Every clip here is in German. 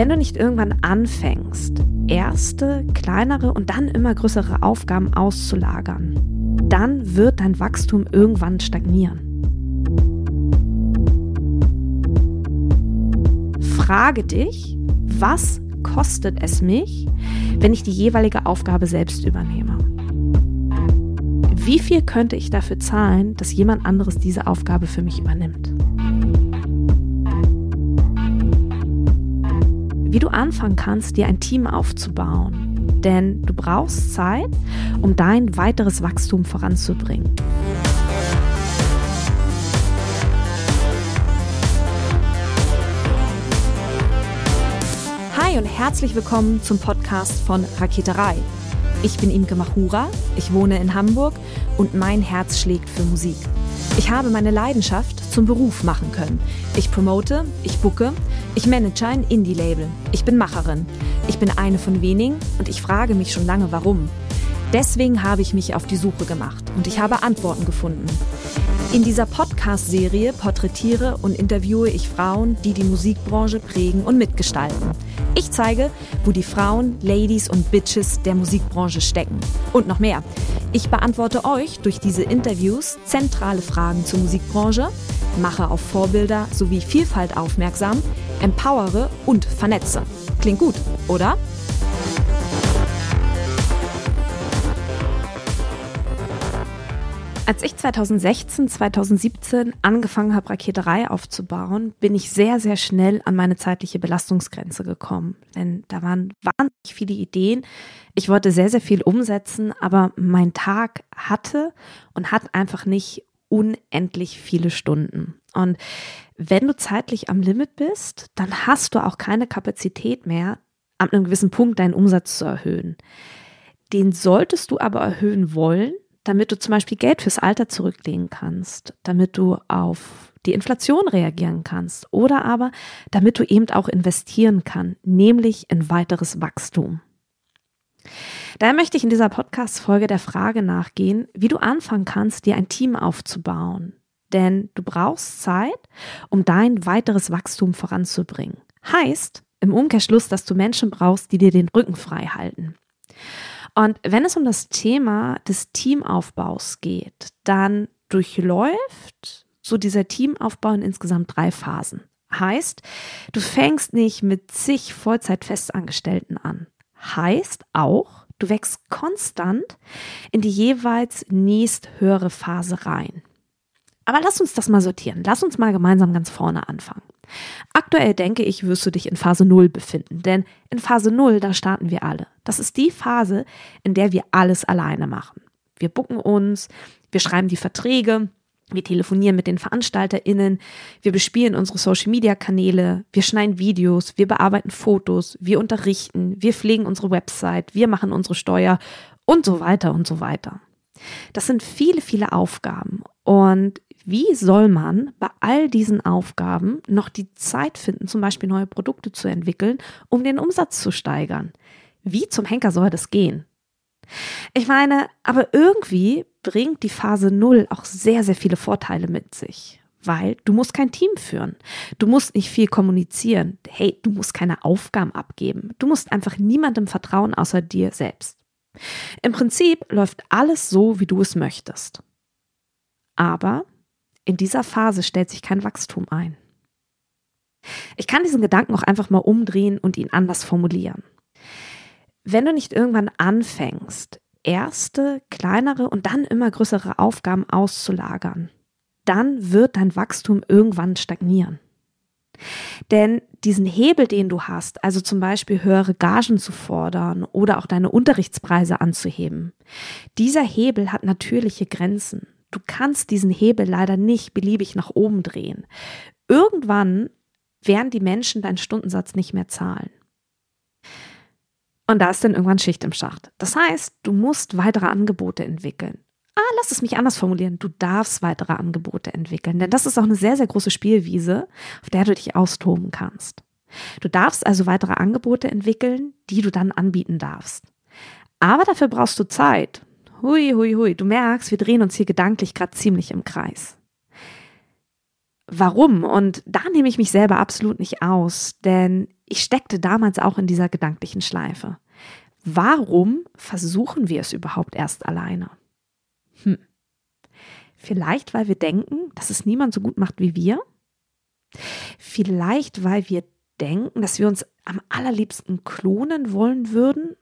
Wenn du nicht irgendwann anfängst, erste, kleinere und dann immer größere Aufgaben auszulagern, dann wird dein Wachstum irgendwann stagnieren. Frage dich, was kostet es mich, wenn ich die jeweilige Aufgabe selbst übernehme? Wie viel könnte ich dafür zahlen, dass jemand anderes diese Aufgabe für mich übernimmt? Wie du anfangen kannst, dir ein Team aufzubauen. Denn du brauchst Zeit, um dein weiteres Wachstum voranzubringen. Hi und herzlich willkommen zum Podcast von Raketerei. Ich bin Imke Machura, ich wohne in Hamburg und mein Herz schlägt für Musik. Ich habe meine Leidenschaft zum Beruf machen können. Ich promote, ich bucke, ich manage ein Indie-Label. Ich bin Macherin. Ich bin eine von wenigen und ich frage mich schon lange, warum. Deswegen habe ich mich auf die Suche gemacht und ich habe Antworten gefunden. In dieser Podcast-Serie porträtiere und interviewe ich Frauen, die die Musikbranche prägen und mitgestalten. Ich zeige, wo die Frauen, Ladies und Bitches der Musikbranche stecken. Und noch mehr. Ich beantworte euch durch diese Interviews zentrale Fragen zur Musikbranche, mache auf Vorbilder sowie Vielfalt aufmerksam, empowere und vernetze. Klingt gut, oder? Als ich 2016, 2017 angefangen habe, Raketerei aufzubauen, bin ich sehr, sehr schnell an meine zeitliche Belastungsgrenze gekommen. Denn da waren wahnsinnig viele Ideen. Ich wollte sehr, sehr viel umsetzen, aber mein Tag hatte und hat einfach nicht unendlich viele Stunden. Und wenn du zeitlich am Limit bist, dann hast du auch keine Kapazität mehr, an einem gewissen Punkt deinen Umsatz zu erhöhen. Den solltest du aber erhöhen wollen, damit du zum Beispiel Geld fürs Alter zurücklegen kannst, damit du auf die Inflation reagieren kannst oder aber damit du eben auch investieren kannst, nämlich in weiteres Wachstum. Daher möchte ich in dieser Podcast-Folge der Frage nachgehen, wie du anfangen kannst, dir ein Team aufzubauen. Denn du brauchst Zeit, um dein weiteres Wachstum voranzubringen. Heißt im Umkehrschluss, dass du Menschen brauchst, die dir den Rücken frei halten. Und wenn es um das Thema des Teamaufbaus geht, dann durchläuft so dieser Teamaufbau in insgesamt drei Phasen. Heißt, du fängst nicht mit zig Vollzeitfestangestellten an. Heißt auch, du wächst konstant in die jeweils nächsthöhere Phase rein. Aber lass uns das mal sortieren. Lass uns mal gemeinsam ganz vorne anfangen. Aktuell denke ich, wirst du dich in Phase 0 befinden, denn in Phase 0, da starten wir alle. Das ist die Phase, in der wir alles alleine machen. Wir bucken uns, wir schreiben die Verträge, wir telefonieren mit den VeranstalterInnen, wir bespielen unsere Social Media Kanäle, wir schneiden Videos, wir bearbeiten Fotos, wir unterrichten, wir pflegen unsere Website, wir machen unsere Steuer und so weiter und so weiter. Das sind viele, viele Aufgaben und wie soll man bei all diesen Aufgaben noch die Zeit finden, zum Beispiel neue Produkte zu entwickeln, um den Umsatz zu steigern? Wie zum Henker soll das gehen? Ich meine, aber irgendwie bringt die Phase Null auch sehr, sehr viele Vorteile mit sich. Weil du musst kein Team führen. Du musst nicht viel kommunizieren. Hey, du musst keine Aufgaben abgeben. Du musst einfach niemandem vertrauen außer dir selbst. Im Prinzip läuft alles so, wie du es möchtest. Aber in dieser Phase stellt sich kein Wachstum ein. Ich kann diesen Gedanken auch einfach mal umdrehen und ihn anders formulieren. Wenn du nicht irgendwann anfängst, erste, kleinere und dann immer größere Aufgaben auszulagern, dann wird dein Wachstum irgendwann stagnieren. Denn diesen Hebel, den du hast, also zum Beispiel höhere Gagen zu fordern oder auch deine Unterrichtspreise anzuheben, dieser Hebel hat natürliche Grenzen. Du kannst diesen Hebel leider nicht beliebig nach oben drehen. Irgendwann werden die Menschen deinen Stundensatz nicht mehr zahlen. Und da ist dann irgendwann Schicht im Schacht. Das heißt, du musst weitere Angebote entwickeln. Ah, lass es mich anders formulieren. Du darfst weitere Angebote entwickeln, denn das ist auch eine sehr, sehr große Spielwiese, auf der du dich austoben kannst. Du darfst also weitere Angebote entwickeln, die du dann anbieten darfst. Aber dafür brauchst du Zeit. Hui, hui, hui. Du merkst, wir drehen uns hier gedanklich gerade ziemlich im Kreis. Warum? Und da nehme ich mich selber absolut nicht aus, denn Ich steckte damals auch in dieser gedanklichen Schleife. Warum versuchen wir es überhaupt erst alleine? Hm. Vielleicht, weil wir denken, dass es niemand so gut macht wie wir? Vielleicht, weil wir denken, dass wir uns am allerliebsten klonen wollen würden?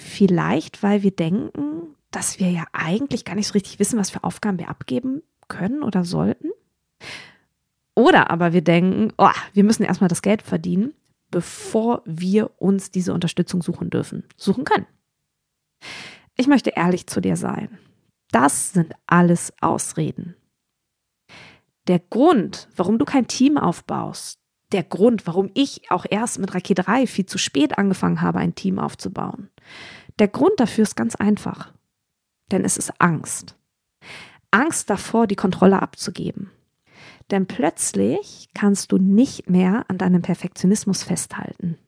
Vielleicht, weil wir denken, dass wir ja eigentlich gar nicht so richtig wissen, was für Aufgaben wir abgeben können oder sollten? Oder aber wir denken, oh, wir müssen erstmal das Geld verdienen, bevor wir uns diese Unterstützung suchen dürfen, suchen können. Ich möchte ehrlich zu dir sein. Das sind alles Ausreden. Der Grund, warum du kein Team aufbaust, der Grund, warum ich auch erst mit Rakete 3 viel zu spät angefangen habe, ein Team aufzubauen. Der Grund dafür ist ganz einfach. Denn es ist Angst. Angst davor, die Kontrolle abzugeben. Denn plötzlich kannst du nicht mehr an deinem Perfektionismus festhalten.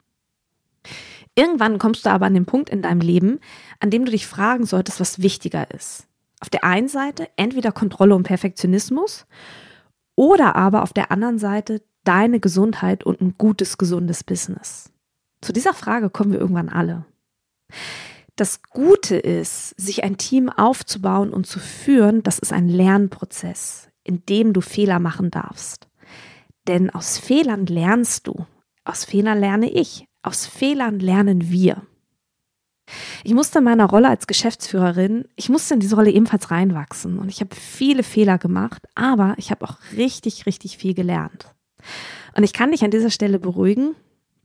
Irgendwann kommst du aber an den Punkt in deinem Leben, an dem du dich fragen solltest, was wichtiger ist. Auf der einen Seite entweder Kontrolle und Perfektionismus oder aber auf der anderen Seite deine Gesundheit und ein gutes, gesundes Business. Zu dieser Frage kommen wir irgendwann alle. Das Gute ist, sich ein Team aufzubauen und zu führen, das ist ein Lernprozess, in dem du Fehler machen darfst. Denn aus Fehlern lernst du. Aus Fehlern lerne ich. Aus Fehlern lernen wir. Ich musste in meiner Rolle als Geschäftsführerin, ich musste in diese Rolle ebenfalls reinwachsen und ich habe viele Fehler gemacht, aber ich habe auch richtig, richtig viel gelernt. Und ich kann dich an dieser Stelle beruhigen,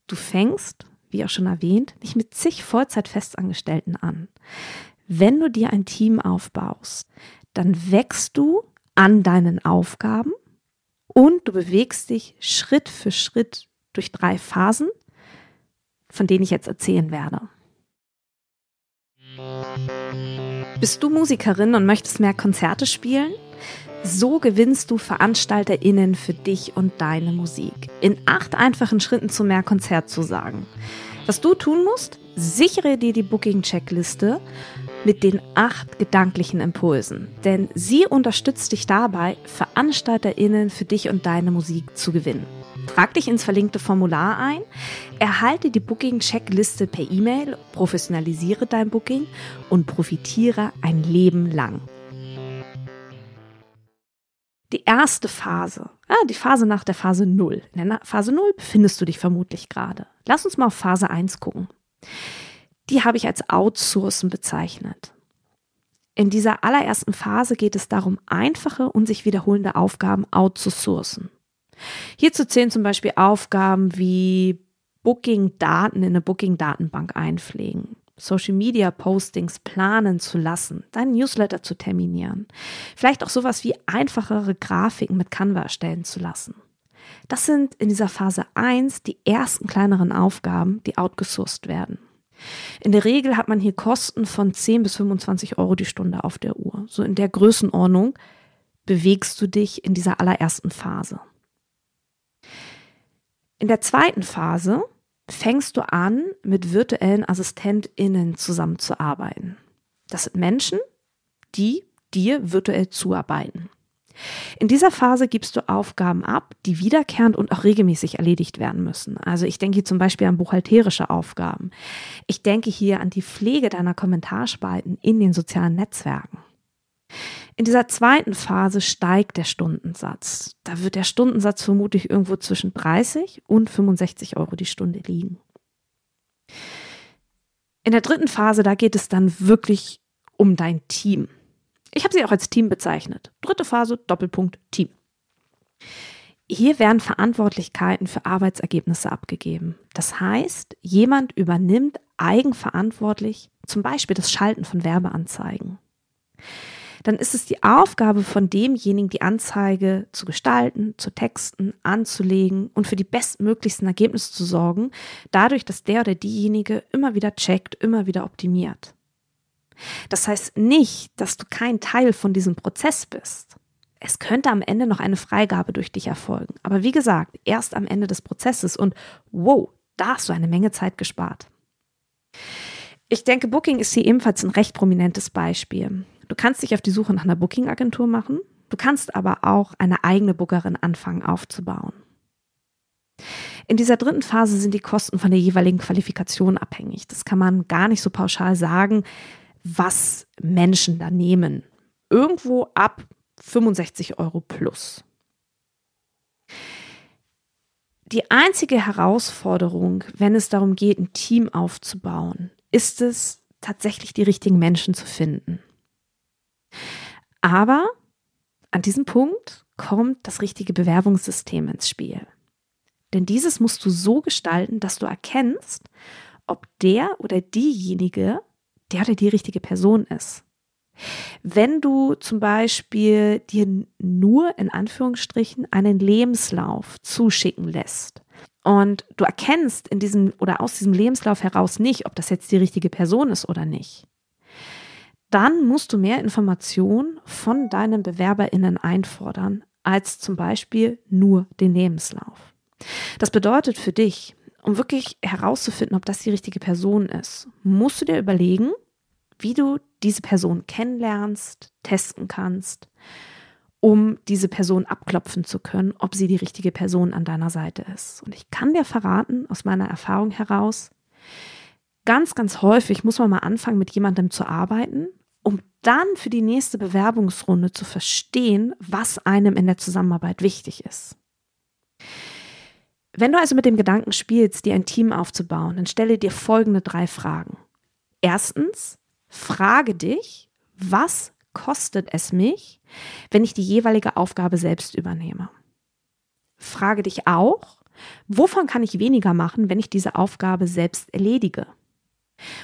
du fängst, wie auch schon erwähnt, nicht mit zig Vollzeitfestangestellten an. Wenn du dir ein Team aufbaust, dann wächst du an deinen Aufgaben und du bewegst dich Schritt für Schritt durch drei Phasen, von denen ich jetzt erzählen werde. Bist du Musikerin und möchtest mehr Konzerte spielen? So gewinnst du VeranstalterInnen für dich und deine Musik. In acht einfachen Schritten zu mehr Konzertzusagen. Was du tun musst? Sichere dir die Booking-Checkliste mit den acht gedanklichen Impulsen. Denn sie unterstützt dich dabei, VeranstalterInnen für dich und deine Musik zu gewinnen. Trag dich ins verlinkte Formular ein, erhalte die Booking-Checkliste per E-Mail, professionalisiere dein Booking und profitiere ein Leben lang. Die erste Phase, ah, die Phase nach der Phase 0. In der Phase 0 befindest du dich vermutlich gerade. Lass uns mal auf Phase 1 gucken. Die habe ich als Outsourcen bezeichnet. In dieser allerersten Phase geht es darum, einfache und sich wiederholende Aufgaben outzusourcen. Hierzu zählen zum Beispiel Aufgaben wie Booking-Daten in eine Booking-Datenbank einpflegen, Social-Media-Postings planen zu lassen, deinen Newsletter zu terminieren, vielleicht auch sowas wie einfachere Grafiken mit Canva erstellen zu lassen. Das sind in dieser Phase 1 die ersten kleineren Aufgaben, die outgesourced werden. In der Regel hat man hier Kosten von 10 bis 25 Euro die Stunde auf der Uhr. So in der Größenordnung bewegst du dich in dieser allerersten Phase. In der zweiten Phase fängst du an, mit virtuellen AssistentInnen zusammenzuarbeiten. Das sind Menschen, die dir virtuell zuarbeiten. In dieser Phase gibst du Aufgaben ab, die wiederkehrend und auch regelmäßig erledigt werden müssen. Also ich denke hier zum Beispiel an buchhalterische Aufgaben. Ich denke hier an die Pflege deiner Kommentarspalten in den sozialen Netzwerken. In dieser zweiten Phase steigt der Stundensatz. Da wird der Stundensatz vermutlich irgendwo zwischen 30 und 65 Euro die Stunde liegen. In der dritten Phase, da geht es dann wirklich um dein Team. Ich habe sie auch als Team bezeichnet. Dritte Phase, Doppelpunkt, Team. Hier werden Verantwortlichkeiten für Arbeitsergebnisse abgegeben. Das heißt, jemand übernimmt eigenverantwortlich zum Beispiel das Schalten von Werbeanzeigen. Dann ist es die Aufgabe von demjenigen, die Anzeige zu gestalten, zu texten, anzulegen und für die bestmöglichsten Ergebnisse zu sorgen, dadurch, dass der oder diejenige immer wieder checkt, immer wieder optimiert. Das heißt nicht, dass du kein Teil von diesem Prozess bist. Es könnte am Ende noch eine Freigabe durch dich erfolgen. Aber wie gesagt, erst am Ende des Prozesses und wow, da hast du eine Menge Zeit gespart. Ich denke, Booking ist hier ebenfalls ein recht prominentes Beispiel. Du kannst dich auf die Suche nach einer Booking-Agentur machen. Du kannst aber auch eine eigene Bookerin anfangen aufzubauen. In dieser dritten Phase sind die Kosten von der jeweiligen Qualifikation abhängig. Das kann man gar nicht so pauschal sagen, was Menschen da nehmen. Irgendwo ab 65 Euro plus. Die einzige Herausforderung, wenn es darum geht, ein Team aufzubauen, ist es, tatsächlich die richtigen Menschen zu finden. Aber an diesem Punkt kommt das richtige Bewerbungssystem ins Spiel. Denn dieses musst du so gestalten, dass du erkennst, ob der oder diejenige der oder die richtige Person ist. Wenn du zum Beispiel dir nur in Anführungsstrichen einen Lebenslauf zuschicken lässt und du erkennst in diesem oder aus diesem Lebenslauf heraus nicht, ob das jetzt die richtige Person ist oder nicht, dann musst du mehr Informationen von deinen BewerberInnen einfordern, als zum Beispiel nur den Lebenslauf. Das bedeutet für dich, um wirklich herauszufinden, ob das die richtige Person ist, musst du dir überlegen, wie du diese Person kennenlernst, testen kannst, um diese Person abklopfen zu können, ob sie die richtige Person an deiner Seite ist. Und ich kann dir verraten, aus meiner Erfahrung heraus, ganz, ganz häufig muss man mal anfangen, mit jemandem zu arbeiten, um dann für die nächste Bewerbungsrunde zu verstehen, was einem in der Zusammenarbeit wichtig ist. Wenn du also mit dem Gedanken spielst, dir ein Team aufzubauen, dann stelle dir folgende drei Fragen. Erstens, frage dich, was kostet es mich, wenn ich die jeweilige Aufgabe selbst übernehme? Frage dich auch, wovon kann ich weniger machen, wenn ich diese Aufgabe selbst erledige?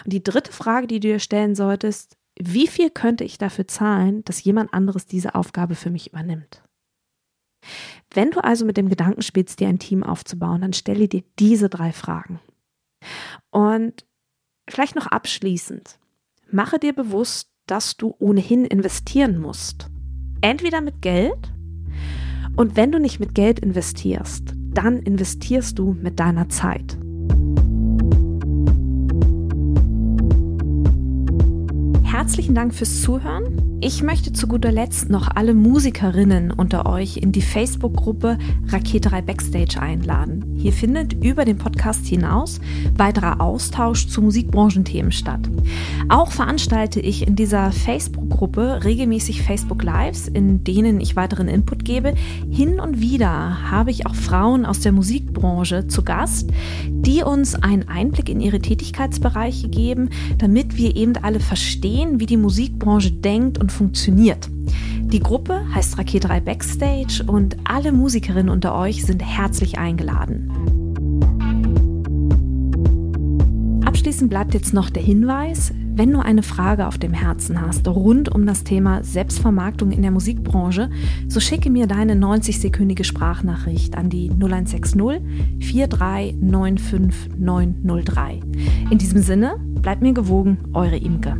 Und die dritte Frage, die du dir stellen solltest, wie viel könnte ich dafür zahlen, dass jemand anderes diese Aufgabe für mich übernimmt? Wenn du also mit dem Gedanken spielst, dir ein Team aufzubauen, dann stelle dir diese drei Fragen. Und vielleicht noch abschließend, mache dir bewusst, dass du ohnehin investieren musst. Entweder mit Geld und wenn du nicht mit Geld investierst, dann investierst du mit deiner Zeit. Herzlichen Dank fürs Zuhören. Ich möchte zu guter Letzt noch alle Musikerinnen unter euch in die Facebook-Gruppe Raketerei Backstage einladen. Hier findet über den Podcast hinaus weiterer Austausch zu Musikbranchenthemen statt. Auch veranstalte ich in dieser Facebook-Gruppe regelmäßig Facebook Lives, in denen ich weiteren Input gebe. Hin und wieder habe ich auch Frauen aus der Musikbranche zu Gast, die uns einen Einblick in ihre Tätigkeitsbereiche geben, damit wir eben alle verstehen, wie die Musikbranche denkt und funktioniert. Die Gruppe heißt Raket 3 Backstage und alle Musikerinnen unter euch sind herzlich eingeladen. Abschließend bleibt jetzt noch der Hinweis, wenn du eine Frage auf dem Herzen hast rund um das Thema Selbstvermarktung in der Musikbranche, so schicke mir deine 90-sekündige Sprachnachricht an die 0160 4395903. In diesem Sinne, bleibt mir gewogen, eure Imke.